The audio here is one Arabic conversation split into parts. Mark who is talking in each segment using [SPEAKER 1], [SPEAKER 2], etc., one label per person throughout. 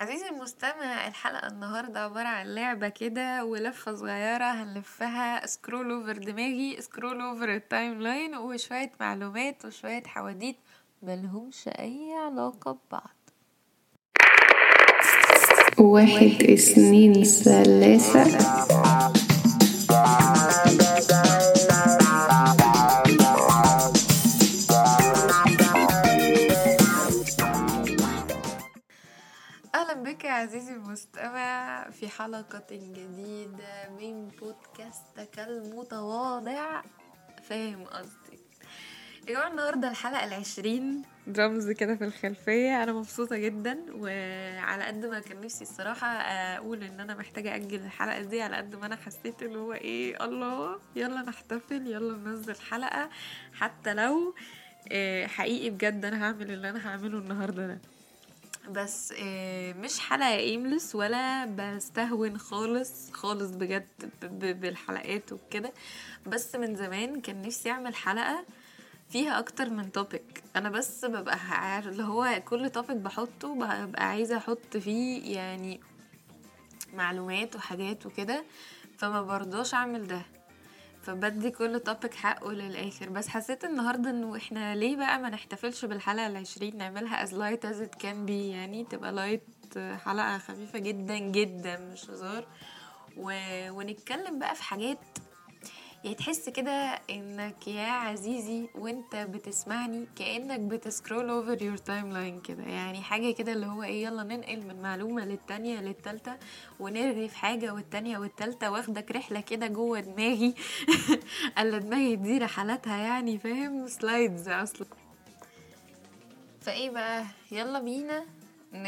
[SPEAKER 1] عزيزي المستمع الحلقة النهاردة عبارة عن لعبة كده ولفة صغيرة هنلفها scroll over دماغي scroll over ال timeline وشوية معلومات وشوية حواديت ملهمش أي علاقة ببعض.
[SPEAKER 2] واحد اثنين ثلاثة.
[SPEAKER 1] عزيزي المستمع في حلقة جديدة من بودكاستك المتواضع فاهم قصدي. يا جماعة النهاردة الحلقة العشرين. درامز كده في الخلفية. أنا مبسوطة جدا وعلى قد ما كان نفسي الصراحة أقول إن أنا محتاجة أجل الحلقة دي على قد ما أنا حسيت اللي هو إيه الله يلا نحتفل يلا ننزل حلقة. حتى لو آه، حقيقي بجد أنا هعمل اللي أنا هعمله النهاردة ده. بس آه، مش حلقة aimless ولا بستهون خالص خالص بجد بالحلقات وكده. بس من زمان كان نفسي أعمل حلقة فيها أكتر من topic أنا بس ببقى عارف اللي هو كل topic بحطه ببقى عايزة أحط فيه يعني معلومات وحاجات وكده فما برضاش أعمل ده. فبدي كل topic حقه للآخر. بس حسيت النهارده إنه إحنا ليه بقى ما نحتفلش بالحلقة العشرين نعملها as light as it can be يعني تبقى light حلقة خفيفة جدا جدا مش هزار. و... ونتكلم بقى في حاجات يعني تحس كده إنك يا عزيزي وأنت بتسمعني كأنك بت scroll over your timeline كده. يعني حاجة كده اللي هو إيه يلا ننقل من معلومة للتانية للتالتة ونرغي في حاجة والتانية والتالتة واخدك رحلة كده جوه دماغي. الا دماغي دي رحلاتها يعني فاهم؟ slides أصلا. فإيه بقى؟ يلا بينا ن...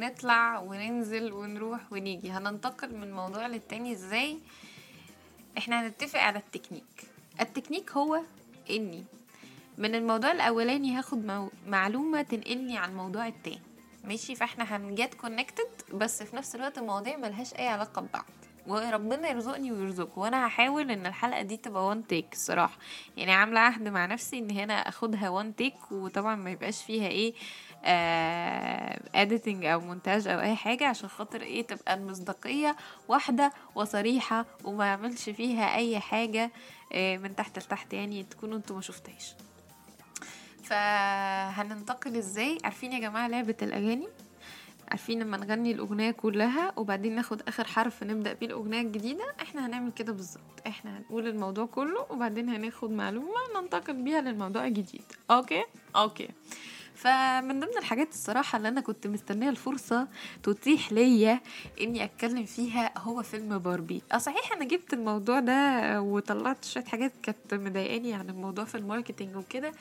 [SPEAKER 1] نطلع وننزل ونروح ونيجي. هننتقل من موضوع للتاني إزاي؟ إحنا هنتفق على ال technique. ال technique هو إني من الموضوع الأولاني هاخد. معلومة تنقلني على الموضوع التاني. ماشي؟ فاحنا هن get connected بس في نفس الوقت المواضيع ملهاش أي علاقة ببعض. وربنا يرزقني ويرزقه. وأنا هحاول إن الحلقة دي تبقى one take الصراحه يعني عاملة عهد مع نفسي ان هنا أخدها وان تيك وطبعا ما يبقاش فيها إيه اديتنج أو مونتاج أو أي حاجة عشان خاطر إيه تبقى المصداقية واحدة وصريحة وما اعملش فيها أي حاجة آه، من تحت لتحت يعني تكونوا أنتوا ما شفتهاش. فهننتقل إزاي؟ عارفين يا جماعة لعبة الأغاني؟ عارفين لما نغني الأغنية كلها وبعدين ناخد آخر حرف نبدأ بيه الأغنية الجديدة إحنا هنعمل كده بالظبط. إحنا هنقول الموضوع كله وبعدين هناخد معلومة ننتقل بيها للموضوع الجديد. Okay؟ Okay. فمن ضمن الحاجات الصراحة اللي أنا كنت مستنية الفرصة تتيح ليا إني أتكلم فيها هو فيلم باربي. أه صحيح أنا جبت الموضوع ده وطلعت شوية حاجات كانت مضايقاني عن الموضوع في ال marketing وكده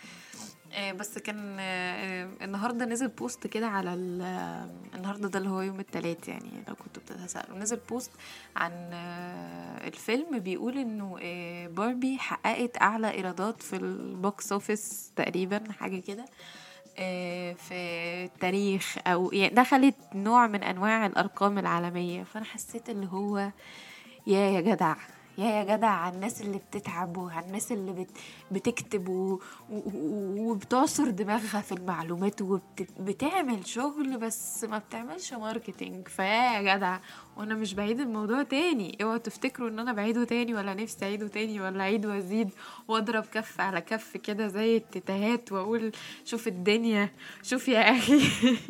[SPEAKER 1] بس كان آه، آه، النهارده نزل post كده على ال- آه، النهارده ده اللي هو يوم التلات يعني لو كنتوا بتتساءلوا. نزل post عن آه، الفيلم بيقول إنه آه، باربي حققت أعلى إيرادات في ال box office تقريبا حاجة كده آه، في التاريخ أو يعني دخلت نوع من أنواع الأرقام العالمية. فأنا حسيت اللي هو يا يا جدع. يا يا جدع على الناس اللي بتتعب وعلى الناس اللي بت بتكتب و... و... وبتعصر دماغها في المعلومات وبتعمل شغل بس ما بتعملش ماركتينج فيا يا جدع وأنا مش بعيد الموضوع تاني. اوعوا تفتكروا ان أنا بعيده تاني ولا نفسي اعيده تاني ولا اعيد وازيد واضرب كف على كف كده زي التيتات واقول شوف الدنيا شوف يا أخي.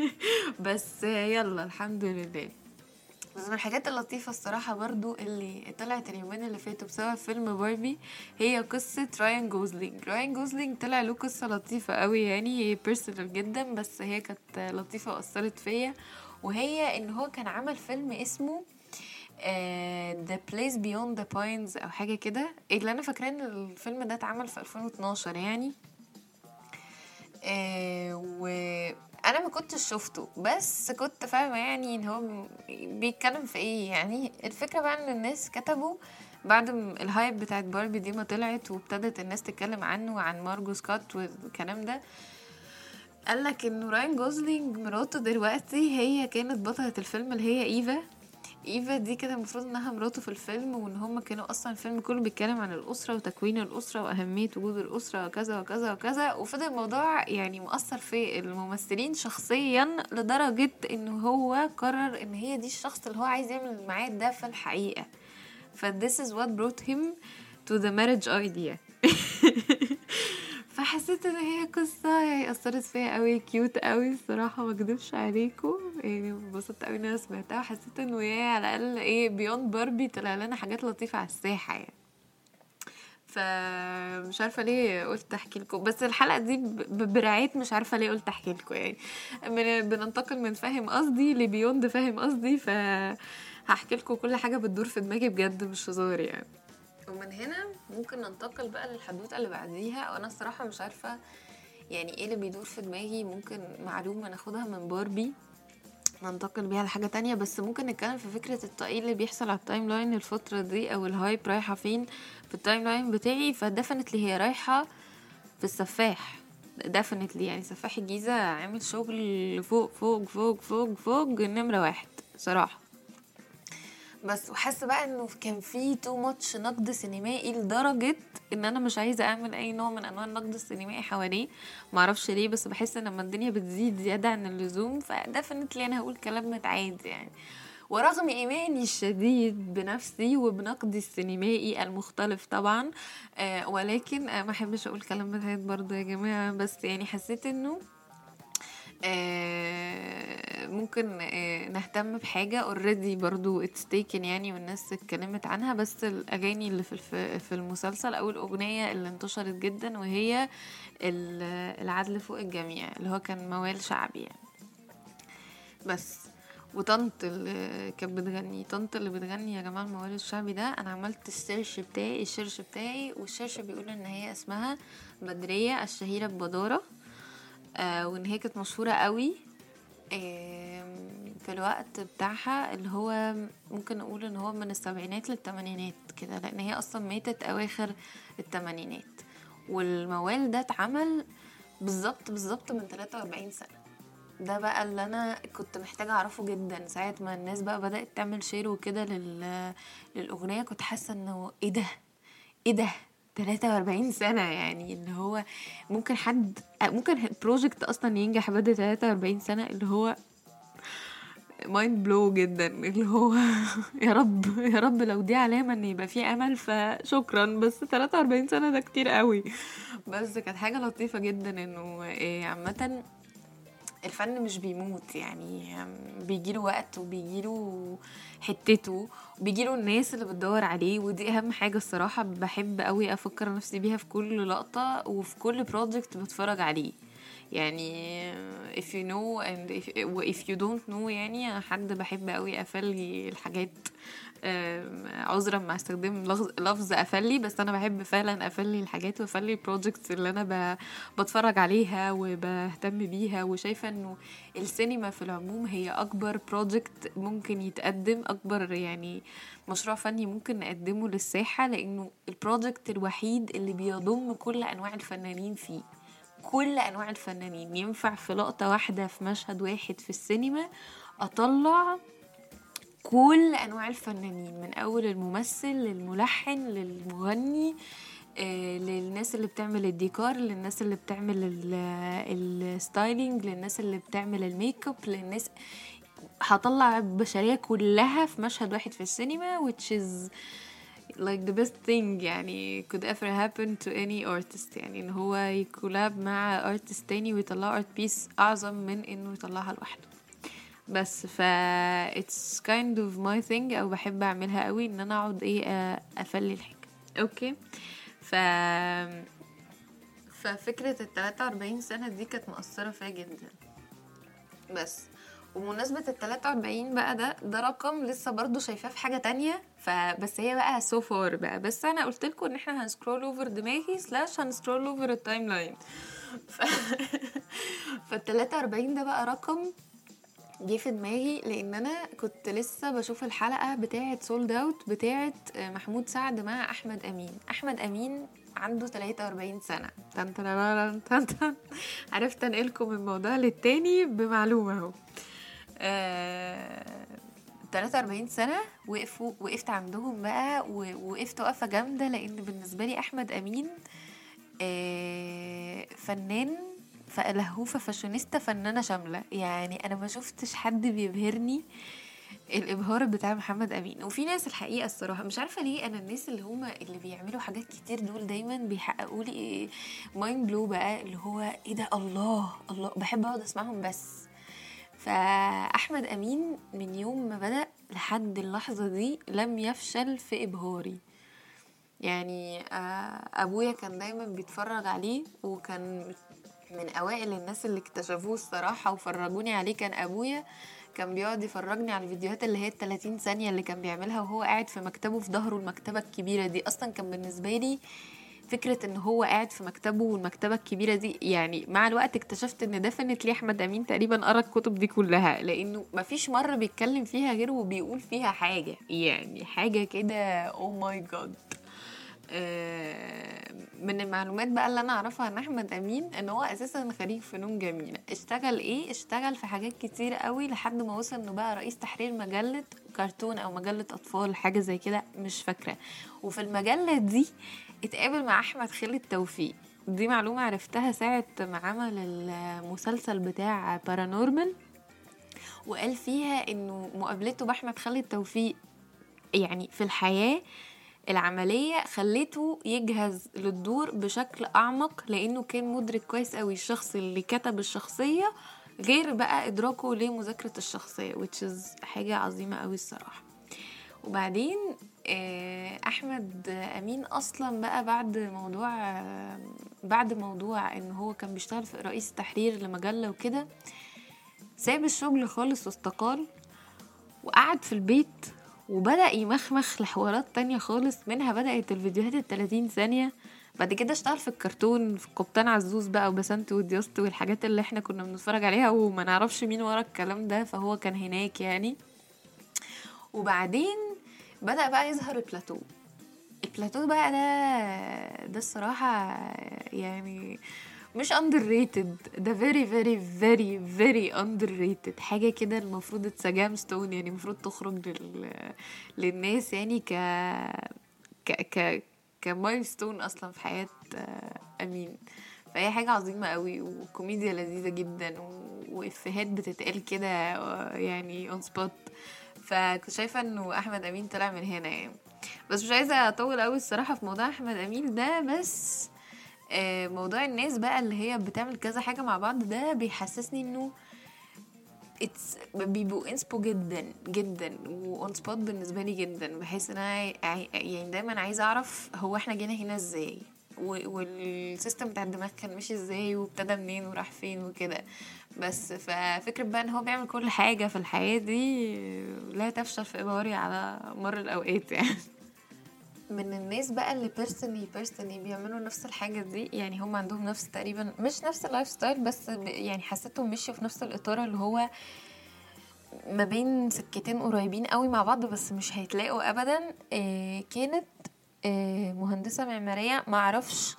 [SPEAKER 1] بس يلا الحمد لله. من الحاجات اللطيفة الصراحة برضو اللي طلعت اليومين اللي فاتوا بسبب فيلم باربي هي قصة رايان جوسلينج رايان جوسلينج طلع له قصة لطيفة قوي يعني هي personal جدا بس هي كانت لطيفة وأثرت فيا. وهي إن هو كان عمل فيلم اسمه The Place Beyond the Pines أو حاجة كده. اللي أنا فاكراه إن الفيلم ده اتعمل في 2012 يعني. آه، وأنا ما كنتش شفته بس كنت فاهمة يعني إن هو بيتكلم في إيه يعني. الفكرة بقى إن الناس كتبوا بعد ال hype بتاعت باربي دي ما طلعت وابتدت الناس تتكلم عنه وعن مارجو سكوت والكلام ده. قالك إنه رايان جوسلينج مراته دلوقتي هي كانت بطلة الفيلم اللي هي ايفا إيفا دي كده المفروض إنها مراته في الفيلم وإن هما كانوا أصلا الفيلم كله بيتكلم عن الأسرة وتكوين الأسرة وأهمية وجود الأسرة وكذا وكذا وكذا وفضل الموضوع يعني مؤثر في الممثلين شخصيا لدرجة إن هو قرر إن هي دي الشخص اللي هو عايز يعمل معاه ده في الحقيقة. ف this is what brought him to the marriage idea. فحسيت إن هي قصة يعني أثرت فيا قوي cute قوي الصراحة ما أكدبش عليكم. يعني انبسطت قوي إن أنا سمعتها وحسيت انه يا على الأقل إيه بيوند باربي طلع لنا حاجات لطيفة على الساحة يعني. فمش عارفة ليه قلت أحكي لكم بس الحلقة دي برعاية مش عارفة ليه قلت أحكي لكم يعني. من بننتقل من فاهم قصدي لبيوند فاهم قصدي فهحكي لكم كل حاجة بتدور في دماغي بجد مش هزار يعني. ومن هنا ممكن ننتقل بقى للحدوتة اللي بعديها. وأنا الصراحة مش عارفة يعني إيه اللي بيدور في دماغي. ممكن معلومة ناخدها من باربي ننتقل بيها لحاجة تانية. بس ممكن نتكلم في فكرة التقيل اللي بيحصل على ال timeline الفترة دي أو ال hype رايحة فين في ال timeline بتاعي. ف definitely هي رايحة في السفاح. definitely يعني سفاح الجيزة عامل شغل فوق فوق فوق فوق فوق نمرة واحد صراحة. بس وحاسة بقى إنه كان في too much نقد سينمائي لدرجة إن أنا مش عايزة أعمل أي نوع من أنواع النقد السينمائي حواليه. معرفش ليه بس بحس إن لما الدنيا بتزيد زيادة عن اللزوم ف definitely أنا هقول كلام متعاد يعني. ورغم إيماني الشديد بنفسي وبنقدي السينمائي المختلف طبعا آه ولكن آه ما أحبش أقول كلام متعاد برضه يا جماعة بس يعني حسيت آه، ممكن آه، نهتم بحاجة already برضو it's taken يعني والناس اتكلمت عنها بس الأغاني اللي في في المسلسل أو الأغنية اللي انتشرت جدا وهي ال- العدل فوق الجميع اللي هو كان موال شعبي يعني. بس وطنط اللي كانت بتغني طنط اللي بتغني يا جماعة الموال الشعبي ده أنا عملت ال search بتاعي ال search بتاعي وال search بيقول إن هي اسمها بدرية الشهيرة ببدارة. آه وإن هي كانت مشهورة قوي في الوقت بتاعها اللي هو ممكن نقول إن هو من السبعينات للتمانينات كده لأن هي أصلا ماتت أواخر التمانينات. والموال ده اتعمل بالظبط بالظبط من 43 سنة. ده بقى اللي أنا كنت محتاجة أعرفه جدا ساعة ما الناس بقى بدأت تعمل share وكده لل... للأغنية كنت حاسة إنه إيه ده؟ إيه ده؟ 43 سنة يعني اللي هو ممكن حد ممكن project أصلا ينجح بعد 43 سنة اللي هو mind blow جدا اللي هو يا رب يا رب لو دي علامة إن يبقى في أمل فشكرا. بس 43 سنة ده كتير قوي. بس كانت حاجة لطيفة جدا إنه إيه عامة الفن مش بيموت يعني بيجيله وقت وبيجيله حتته وبيجيله الناس اللي بتدور عليه ودي أهم حاجة الصراحة بحب قوي أفكر نفسي بيها في كل لقطة وفي كل بروجكت بتفرج عليه. يعني if you know and if, if you don't know يعني أنا حد بحب قوي أفلي الحاجات عذرا مع استخدام لفظ أفلي بس أنا بحب فعلا أفلي الحاجات وأفلي ال projects اللي أنا بتفرج عليها وبهتم بيها وشايفة إنه السينما في العموم هي أكبر project ممكن يتقدم أكبر يعني مشروع فني ممكن نقدمه للساحة لأنه ال project الوحيد اللي بيضم كل أنواع الفنانين فيه. كل أنواع الفنانين. ينفع في لقطة واحدة في مشهد واحد في السينما أطلع كل أنواع الفنانين من أول الممثل للملحن للمغني آه، للناس اللي بتعمل الديكور للناس اللي بتعمل ال- ال styling للناس اللي بتعمل الميك اب للناس هطلع البشرية كلها في مشهد واحد في السينما which is like the best thing يعني could ever happen to any artist يعني إن هو ي collab مع artist تاني ويطلع art piece أعظم من إنه يطلعها لوحده. بس ف it's kind of my thing أو بحب أعملها قوي إن أنا أقعد إيه أفلي الحاجة. Okay؟ ف ففكرة ال 43 سنة دي كانت مؤثرة فيا جدا. بس. ومناسبة ال 43 بقى ده ده رقم لسه برضو شايفاه في حاجة تانية. فبس هي بقى so far بقى. بس أنا قلت لكم إن إحنا هن scroll over دماغي slash هن scroll over ال timeline ف... فال 43 ده بقى رقم جه في دماغي لأن أنا كنت لسه بشوف الحلقة بتاعة Sold Out بتاعة محمود سعد مع أحمد أمين. أحمد أمين عنده 43 سنة. تن تن تن. عرفت أنقلكم من موضوع للتاني بمعلومة أهو. 43 سنة وقفوا وقفت عندهم بقى ووقفت وقفة جامدة لأن بالنسبة لي أحمد أمين آه، فنان لهوفة فاشونيستا فنانة شاملة. يعني أنا ما شفتش حد بيبهرني الإبهار بتاع محمد أمين. وفي ناس الحقيقة الصراحة مش عارفة ليه أنا الناس اللي هم اللي بيعملوا حاجات كتير دول دايما بيحققوا لي mind blow بقى اللي هو إيه ده الله الله بحب أقعد أسمعهم بس. فأحمد أمين من يوم ما بدأ لحد اللحظة دي لم يفشل في إبهاري. يعني آه، أبويا كان دايما بيتفرج عليه وكان من أوائل الناس اللي اكتشفوه الصراحة وفرجوني عليه كان أبويا. كان بيقعد يفرجني على الفيديوهات اللي هي ال 30 ثانية اللي كان بيعملها وهو قاعد في مكتبه في ظهره المكتبة الكبيرة دي. أصلا كان بالنسبة لي فكرة إن هو قاعد في مكتبه والمكتبة الكبيرة دي يعني مع الوقت اكتشفت إن definitely أحمد أمين تقريبا قرأ الكتب دي كلها لأنه مفيش مرة بيتكلم فيها غير وبيقول فيها حاجة يعني حاجة كده oh my God من المعلومات بقى اللي أنا أعرفها عن أحمد أمين إن هو أساسا خريج فنون جميلة. اشتغل إيه؟ اشتغل في حاجات كتير قوي لحد ما وصل إنه بقى رئيس تحرير مجلة كرتون أو مجلة أطفال حاجة زي كده مش فاكرة. وفي المجلة دي اتقابل مع أحمد خالد توفيق. دي معلومة عرفتها ساعة ما عمل المسلسل بتاع بارانورمال وقال فيها إنه مقابلته بأحمد خالد توفيق يعني في الحياة العملية خليته يجهز للدور بشكل أعمق لأنه كان مدرك كويس قوي الشخص اللي كتب الشخصية غير بقى إدراكه لمذاكرة الشخصية which is حاجة عظيمة قوي الصراحة. وبعدين آه، أحمد أمين أصلا بقى بعد موضوع بعد موضوع إن هو كان بيشتغل في رئيس تحرير لمجلة وكده ساب الشغل خالص واستقال وقعد في البيت وبدأ يمخمخ لحوارات تانية خالص منها بدأت الفيديوهات التلاتين ثانية بعد كده اشتغل في الكرتون في قبطان عزوز بقى وبسنت ودياسطي والحاجات اللي إحنا كنا بنتفرج عليها وما نعرفش مين ورا الكلام ده فهو كان هناك يعني. وبعدين بدأ بقى يظهر البلاتو. البلاتو بقى ده ده الصراحة يعني مش underrated. ده very very very very underrated. حاجة كده المفروض اتس جام ستون يعني المفروض تخرج لل... للناس يعني ك ك ك ك milestone أصلا في حياة أمين. فهي حاجة عظيمة قوي وكوميديا لذيذة جدا وإفيهات بتتقال كده يعني on spot فكنت شايفة إنه أحمد أمين طلع من هنا يعني. بس مش عايزة أطول قوي الصراحة في موضوع أحمد أمين ده بس آه، موضوع الناس بقى اللي هي بتعمل كذا حاجة مع بعض ده بيحسسني إنه it's بيبقوا inspo جدا جدا و on spot بالنسبة لي جدا. بحيث إن أنا يعني دايما عايزة أعرف هو إحنا جينا هنا إزاي وال system بتاع الدماغ كان ماشي إزاي وابتدى منين وراح فين وكده. بس ففكرة بقى إن هو بيعمل كل حاجة في الحياة دي لا تفشل في إبهاري على مر الأوقات يعني. من الناس بقى اللي personally personally بيعملوا نفس الحاجة دي يعني هم عندهم نفس تقريبا مش نفس ال lifestyle بس يعني حسيتهم مشيوا في نفس الإطار اللي هو ما بين سكتين قريبين قوي مع بعض بس مش هيتلاقوا ابدا. آه كانت آه مهندسة معمارية معرفش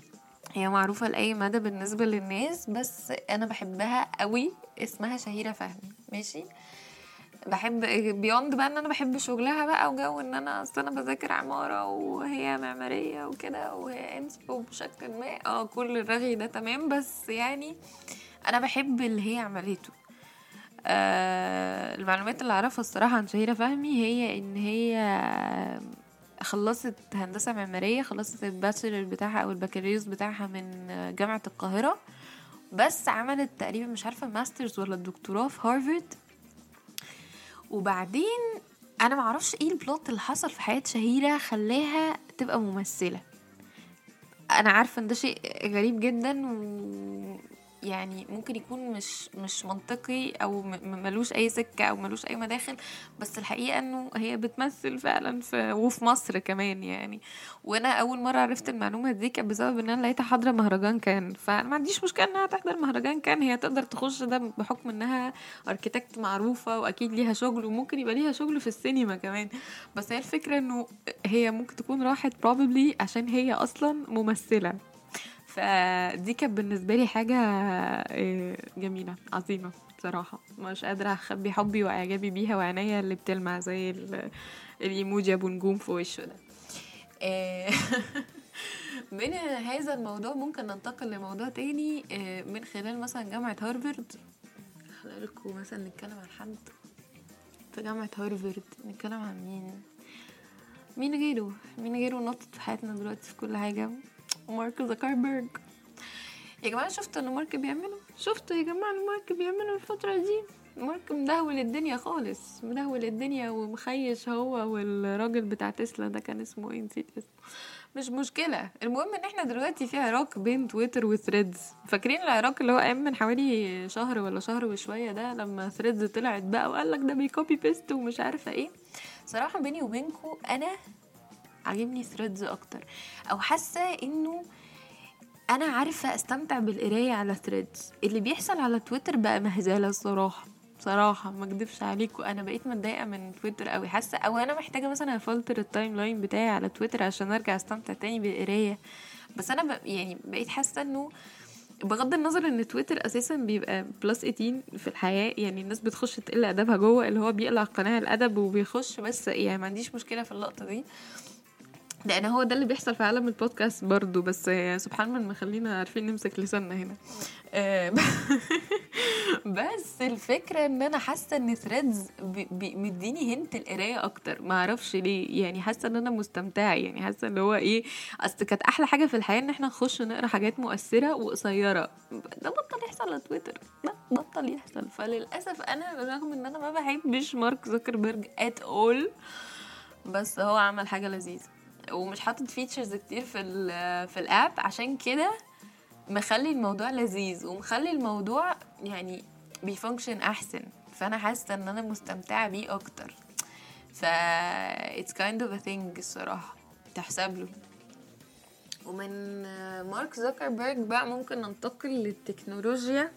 [SPEAKER 1] هي معروفة لأي مدى بالنسبة للناس بس أنا بحبها قوي اسمها شهيرة فهمي ماشي؟ بحب beyond بقى إن أنا بحب شغلها بقى وجو إن أنا أصل أنا بذاكر عمارة وهي معمارية وكده وهي inspo بشكل ما آه كل الرغي ده تمام بس يعني أنا بحب اللي هي عملته. آه المعلومات اللي أعرفها الصراحة عن شهيرة فهمي هي إن هي خلصت هندسة معمارية خلصت ال bachelor بتاعها أو البكالوريوس بتاعها من جامعة القاهرة. بس عملت تقريبا مش عارفة ال master's ولا الدكتوراه في هارفارد. وبعدين أنا معرفش إيه ال plot اللي حصل في حياة شهيرة خلاها تبقى ممثلة. أنا عارفة إن ده شيء غريب جدا و يعني ممكن يكون مش مش منطقي أو ملوش أي سكة أو ملوش أي مداخل بس الحقيقة إنه هي بتمثل فعلا في وفي مصر كمان يعني. وأنا أول مرة عرفت المعلومة دي كانت بسبب إن أنا لقيتها حاضره مهرجان كان فأنا ما عنديش مشكلة إنها تحضر مهرجان كان هي تقدر تخش ده بحكم إنها اركيتكت معروفة وأكيد ليها شغل وممكن يبقى ليها شغل في السينما كمان. بس هي الفكرة إنه هي ممكن تكون راحت probably عشان هي أصلا ممثلة. فدي كانت بالنسبة لي حاجة آه، جميلة عظيمة بصراحة. مش قادرة أخبي حبي وإعجابي بيها وعينيا اللي بتلمع زي ال- الإيموجي أبو نجوم في وشه ده. آه، من هذا الموضوع ممكن ننتقل لموضوع تاني آه، من خلال مثلا جامعة هارفارد. خلالكم مثلا نتكلم عن حد؟ في جامعة هارفارد نتكلم عن مين؟ مين غيره؟ مين غيره نطت في حياتنا دلوقتي في كل حاجة؟ مارك زكربرج يا جماعة شفتوا إن مارك بيعمله؟ شفتوا يا جماعة إن مارك بيعمله الفترة دي؟ مارك مبهدل الدنيا خالص مبهدل الدنيا ومخيش هو والراجل بتاع تسلا ده كان اسمه إيه؟ نسيت اسمه. مش مشكلة المهم إن إحنا دلوقتي في عراك بين تويتر وثريدز. فاكرين العراك اللي هو قام من حوالي شهر ولا شهر وشوية ده لما ثريدز طلعت بقى وقال لك ده بي copy paste ومش عارفة إيه؟ صراحة بيني وبينكم أنا عاجبني ثريدز أكتر. أو حاسة إنه أنا عارفة أستمتع بالقراية على ثريدز اللي بيحصل على تويتر بقى مهزلة الصراحة. بصراحة ما أكدبش عليكم أنا بقيت متضايقة من تويتر قوي حاسة أو أنا محتاجة مثلا أفلتر ال timeline بتاعي على تويتر عشان أرجع أستمتع تاني بالقراية. بس أنا ب... يعني بقيت حاسة إنه بغض النظر إن تويتر أساسا بيبقى plus 18 في الحياة. يعني الناس بتخش تقل أدبها جوه اللي هو بيقلع قناع الأدب وبيخش بس يعني ما عنديش مشكلة في اللقطة دي. لأن هو ده اللي بيحصل في عالم البودكاست برضو بس سبحان من مخلينا عارفين نمسك لساننا هنا. آه، بس الفكرة إن أنا حاسة إن ثريدز مديني هنا القراية أكتر. ما أعرفش ليه. يعني حاسة إن أنا مستمتعة. يعني حاسة اللي هو إيه أصل كانت أحلى حاجة في الحياة إن إحنا نخش نقرأ حاجات مؤثرة وقصيرة. ده بطل يحصل على تويتر. بطل يحصل. فللأسف أنا رغم إن أنا ما بحبش مارك زوكربيرج at all بس هو عمل حاجة لذيذة. ومش حاطط features كتير في ال في ال app عشان كده مخلي الموضوع لذيذ ومخلي الموضوع يعني بي function أحسن. فأنا حاسة إن أنا مستمتعة بيه أكتر. ف it's kind of a thing الصراحة. تحسب له. ومن مارك زوكربيرج بقى ممكن ننتقل للتكنولوجيا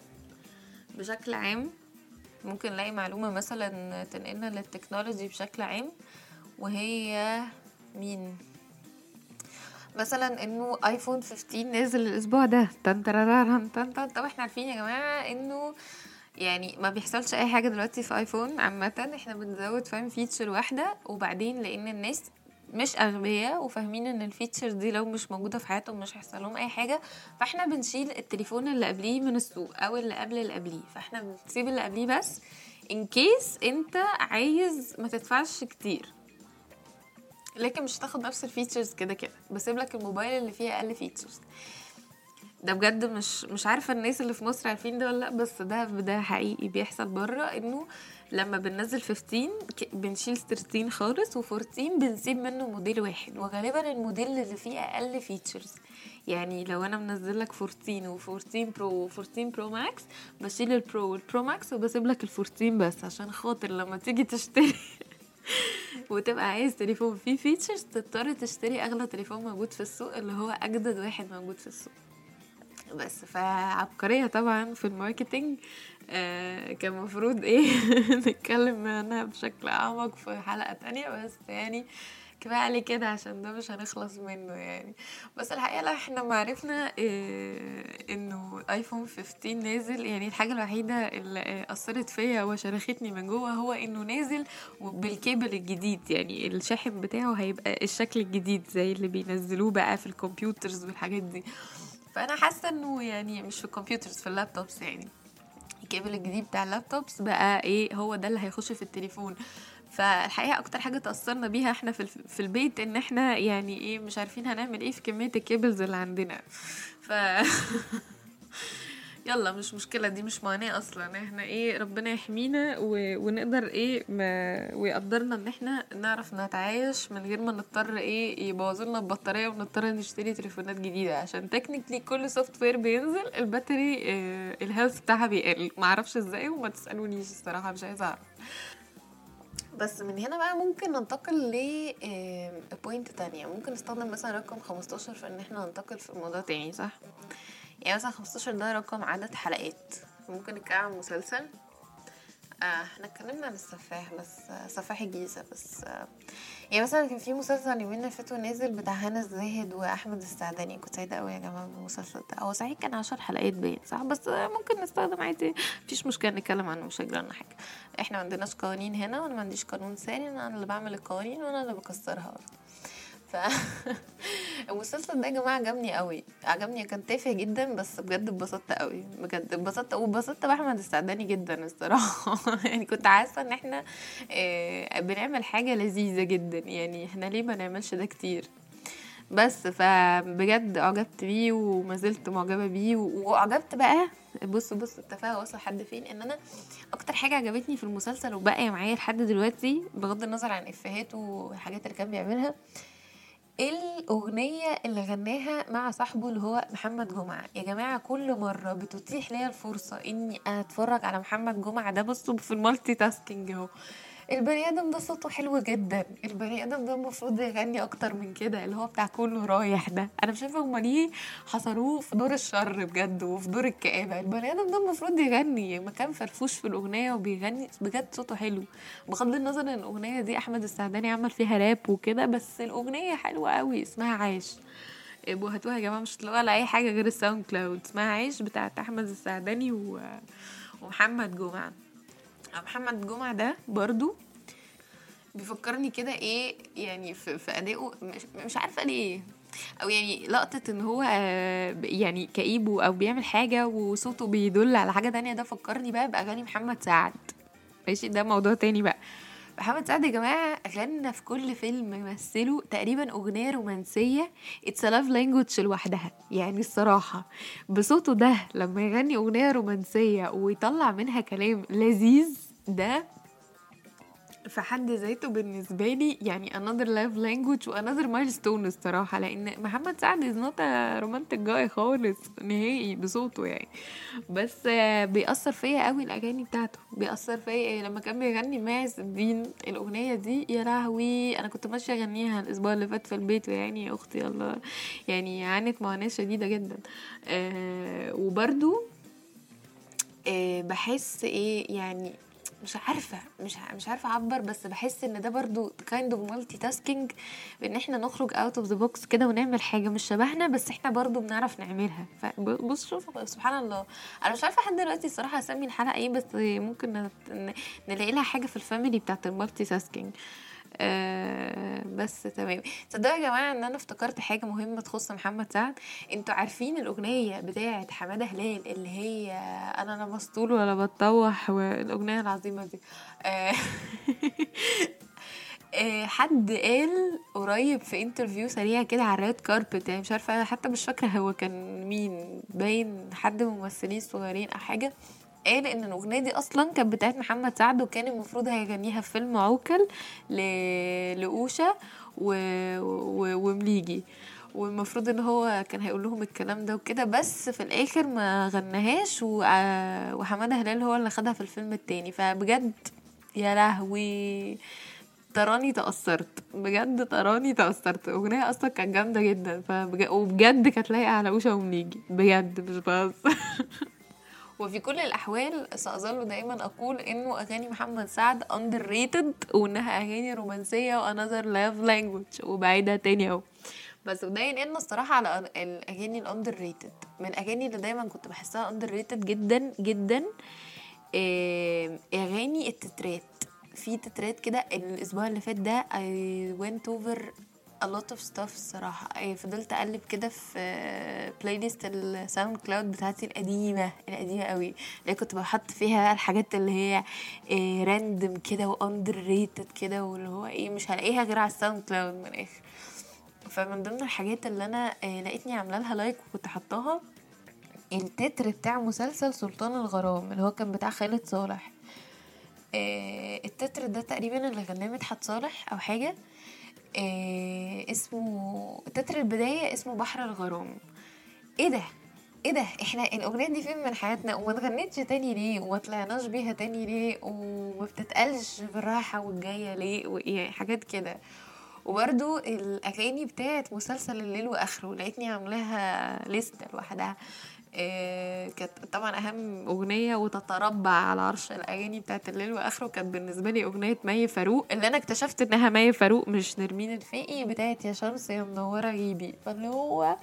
[SPEAKER 1] بشكل عام. ممكن نلاقي معلومة مثلا تنقلنا للتكنولوجي بشكل عام وهي مين؟ مثلا إنه آيفون 15 نازل الأسبوع ده. تن تن تن. طب إحنا عارفين يا جماعة إنه يعني ما بيحصلش أي حاجة دلوقتي في آيفون عامة. إحنا بنزود فاهم feature واحدة وبعدين لأن الناس مش أغبياء وفاهمين إن ال feature دي لو مش موجودة في حياتهم مش هيحصل لهم أي حاجة. فإحنا بنشيل التليفون اللي قبليه من السوق أو اللي قبل اللي قبليه. فإحنا بنسيب اللي قبليه بس in case أنت عايز ما تدفعش كتير. لكن مش هتاخد نفس ال features كده كده. بسيب لك الموبايل اللي فيه أقل features. ده بجد مش مش عارفة الناس اللي في مصر عارفين ده ولا لأ بس ده ده حقيقي بيحصل بره إنه لما بننزل 15 ك- بنشيل 13 خالص و14 بنسيب منه موديل واحد. وغالبا الموديل اللي فيه أقل features يعني لو أنا منزل لك 14 و14 برو و14 برو ماكس بشيل البرو والبرو ماكس وبسيب لك ال 14 بس عشان خاطر لما تيجي تشتري. وتبقى عايز تليفون. فيه features تضطر تشتري أغلى تليفون موجود في السوق اللي هو أجدد واحد موجود في السوق. بس فعبقرية طبعا في ال marketing. آه كان المفروض إيه؟ نتكلم عنها بشكل أعمق في حلقة تانية بس يعني كفاية عليه كده عشان ده مش هنخلص منه يعني. بس الحقيقة لا إحنا ما عرفنا إيه انه ايفون 15 نازل يعني الحاجة الوحيدة اللي أثرت فيا وشرختني من جوه هو انه نازل بالكيبل الجديد يعني الشاحن بتاعه هيبقى الشكل الجديد زي اللي بينزلوه بقى في ال computers والحاجات دي. فأنا حاسة انه يعني مش في ال computers في ال laptops يعني. الكيبل الجديد بتاع ال laptops بقى إيه هو ده اللي هيخش في التليفون. فالحقيقة أكتر حاجة تأثرنا بيها إحنا في في البيت إن إحنا يعني إيه مش عارفين هنعمل إيه في كمية ال cables اللي عندنا. ف يلا مش مشكلة دي مش معاناة أصلا. إحنا إيه ربنا يحمينا و... ونقدر إيه ما... ويقدرنا إن إحنا نعرف نتعايش من غير ما نضطر إيه يبوظوا لنا البطارية ونضطر نشتري تليفونات جديدة. عشان technically كل software بينزل ال battery آه ال health بتاعها بيقل. معرفش إزاي وما تسألونيش الصراحة مش عايزة أعرف. بس من هنا بقى ممكن ننتقل ل point تانية. ممكن نستخدم مثلا رقم 15 في إن إحنا ننتقل في موضوع تاني صح؟ يعني مثلا 15 ده رقم عدد حلقات. ممكن نتكلم عن مسلسل. آه، إحنا اتكلمنا عن السفاح بس آه، سفاح الجيزة بس آه، يعني مثلا كان في مسلسل اليومين اللي فاتوا نازل بتاع هنا الزاهد وأحمد السعداني كنت سعيدة قوي يا جماعة بالمسلسل ده. هو صحيح كان عشر حلقات باين صح؟ بس ممكن نستخدم عادي مفيش مشكلة نتكلم عنه مش هيجرالنا حاجة. إحنا ما عندناش قوانين هنا وأنا ما عنديش قانون ثاني أنا اللي بعمل القوانين وأنا اللي بكسرها برضه ف المسلسل ده يا جماعة عجبني قوي. عجبني كان تافه جدا بس بجد اتبسطت قوي. بجد اتبسطت واتبسطت بأحمد السعداني جدا الصراحة. يعني كنت حاسة إن إحنا آه، بنعمل حاجة لذيذة جدا. يعني إحنا ليه ما نعملش ده كتير؟ بس فبجد أعجبت بيه وما زلت معجبة بيه. وأعجبت بقى بص بص التفاهة وصل لحد فين؟ إن أنا أكتر حاجة عجبتني في المسلسل وباقية معايا لحد دلوقتي بغض النظر عن إفيهاته والحاجات اللي كان بيعملها الأغنية اللي غناها مع صاحبه اللي هو محمد جمعة. يا جماعة كل مرة بتتيح ليا الفرصة إني أتفرج على محمد جمعة. ده بصوا في المالتي تاسكينج أهو. البني آدم ده صوته حلو جدا. البني آدم ده المفروض يغني أكتر من كده اللي هو بتاع كله رايح ده. أنا مش عارفة هما ليه حصروه في دور الشر بجد وفي دور الكآبة. البني آدم ده المفروض يغني. مكان فرفوش في الأغنية وبيغني بجد صوته حلو. بغض النظر إن الأغنية دي أحمد السعداني عمل فيها راب وكده بس الأغنية حلوة قوي اسمها عايش. ابقوا هاتوها يا جماعة مش هتلاقوها على أي حاجة غير ال SoundCloud. اسمها عايش بتاعت أحمد السعداني و... ومحمد جمعة. محمد جمعة ده برضو بيفكرني كده إيه يعني في, في ادائه مش, مش عارفة ليه أو يعني لقطة إن هو آه، يعني كئيب أو بيعمل حاجة وصوته بيدل على حاجة تانية ده فكرني بقى بأغاني محمد سعد. ماشي ده موضوع تاني بقى. محمد سعد يا جماعة غنى في كل فيلم مثله تقريبا أغنية رومانسية it's love language لوحدها يعني الصراحة بصوته ده لما يغني أغنية رومانسية ويطلع منها كلام لذيذ ده في حد ذاته بالنسبة لي يعني another love language و another milestone الصراحة لأن محمد سعد not a romantic guy خالص نهائي بصوته يعني. بس بيأثر فيا قوي الأغاني بتاعته بيأثر فيا لما كان بيغني ماعز الدين الأغنية دي يا لهوي أنا كنت ماشية أغنيها الأسبوع اللي فات في البيت يعني يا أختي الله يعني عانت معاناة شديدة جدا. آه وبرده آه بحس إيه يعني مش عارفة مش مش عارفة أعبر بس بحس إن ده برضو kind of multitasking بإن إحنا نخرج out of the box كده ونعمل حاجة مش شبهنا بس إحنا برضو بنعرف نعملها. فبص شوف سبحان الله. أنا مش عارفة لحد دلوقتي الصراحة أسمي الحلقة إيه بس ممكن نلاقي لها حاجة في ال family بتاعت ال multitasking آه بس تمام. تصدقوا يا جماعة إن أنا افتكرت حاجة مهمة تخص محمد سعد؟ أنتوا عارفين الأغنية بتاعة حمادة هلال اللي هي أنا لا مسطول ولا بتطوح والأغنية العظيمة دي. آه آه، حد قال قريب في interview سريع كده على ال red carpet يعني مش عارفة حتى مش فاكرة هو كان مين باين حد من الممثلين الصغيرين أو حاجة. قال ان الأغنية دي أصلا كانت بتاعت محمد سعد وكان المفروض هيغنيها في فيلم عوكل ل... لأوشا و... و... ومليجي. والمفروض إن هو كان هيقول لهم الكلام ده وكده بس في الآخر ما غناهاش و... وحمادة هلال هو اللي خدها في الفيلم التاني. فبجد يا لهوي تراني تأثرت بجد تراني تأثرت. أغنية أصلا كانت جامدة جدا فبجد وبجد كانت لايقة على أوشا ومنيجي بجد مش بهزر. وفي كل الأحوال سأظل دائما أقول إنه أغاني محمد سعد underrated وإنها أغاني رومانسية و another love language وبعيدها تاني أهو. بس وده ينقلنا الصراحة على ال- الأغاني ال underrated من الأغاني اللي دايما كنت بحسها underrated جدا جدا آه، أغاني التترات. في تترات كده الأسبوع اللي فات ده I went over a lot of stuff الصراحة. آه، فضلت أقلب كده في playlist ال SoundCloud بتاعتي القديمة القديمة قوي. اللي كنت بحط فيها الحاجات اللي هي random كده و underrated كده واللي هو إيه مش هلاقيها غير على ال SoundCloud من الآخر. فمن ضمن الحاجات اللي أنا آه، لقيتني عاملة لها لايك وكنت حطاها التتر بتاع مسلسل سلطان الغرام اللي هو كان بتاع خالد صالح. التتر ده تقريبا اللي غناه مدحت صالح أو حاجة. آه، اسمه تتر البداية اسمه بحر الغرام. إيه ده؟ إيه ده؟ إحنا الأغنية دي فين من حياتنا؟ وما اتغنتش تاني ليه؟ وما طلعناش بيها تاني ليه؟ وما بتتقالش بالراحة والجاية ليه؟ وايه حاجات كده. وبرده الأغاني بتاعت مسلسل الليل وآخره لقيتني عاملاها لستة لوحدها. كانت طبعا أهم أغنية وتتربع على عرش الأغاني بتاعت الليل وآخره كانت بالنسبة لي أغنية مي فاروق. اللي أنا اكتشفت إنها مي فاروق مش نرمين الفقي بتاعت يا شمس يا منورة غيبي. فاللي هو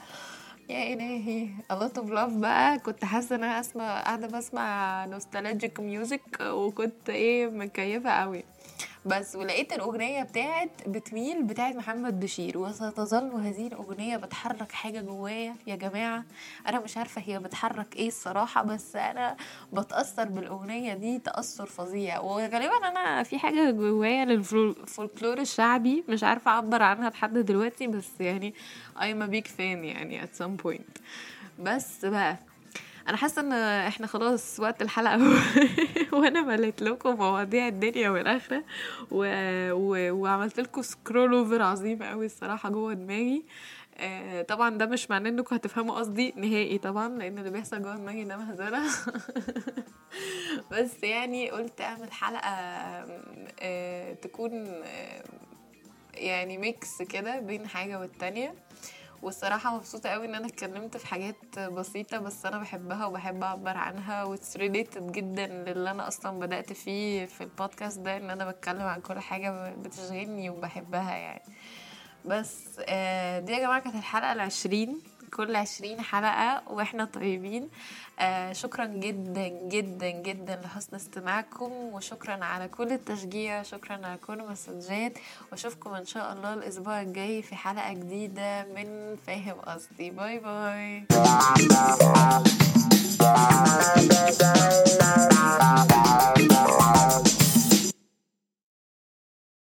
[SPEAKER 1] يا إلهي lot of love بقى. كنت حاسة إن أنا أسمع قاعدة بسمع nostalgic music وكنت إيه مكيفة قوي. بس ولقيت الأغنية بتاعت بتميل بتاعت محمد بشير وستظل هذه الأغنية بتحرك حاجة جوايا. يا جماعة أنا مش عارفة هي بتحرك إيه الصراحة بس أنا بتأثر بالأغنية دي تأثر فظيع. وغالبا أنا في حاجة جوايا للفولكلور الشعبي مش عارفة أعبر عنها لحد دلوقتي بس يعني I'm a big fan يعني at some point. بس بقى أنا حاسة إن إحنا خلاص وقت الحلقة وأنا مليت لكم مواضيع الدنيا والآخرة. و... و... وعملت لكم scroll over عظيم قوي الصراحة جوه دماغي. آه، طبعا ده مش معناه إنكم هتفهموا قصدي نهائي طبعا لأن اللي بيحصل جوه دماغي ده مهزلة. بس يعني قلت أعمل حلقة آه، تكون آه، يعني mix كده بين حاجة والتانية. والصراحة مبسوطة قوي إن أنا اتكلمت في حاجات بسيطة بس أنا بحبها وبحب أعبر عنها و it's related جدا للي أنا أصلا بدأت فيه في البودكاست ده إن أنا بتكلم عن كل حاجة بتشغلني وبحبها يعني. بس آه، دي يا جماعة كانت الحلقة العشرين. كل 20 حلقة وإحنا طيبين. آه شكرا جدا جدا جدا لحسن استماعكم وشكرا على كل التشجيع شكرا على كل المسجات وأشوفكم إن شاء الله الأسبوع الجاي في حلقة جديدة من فاهم قصدي. باي باي.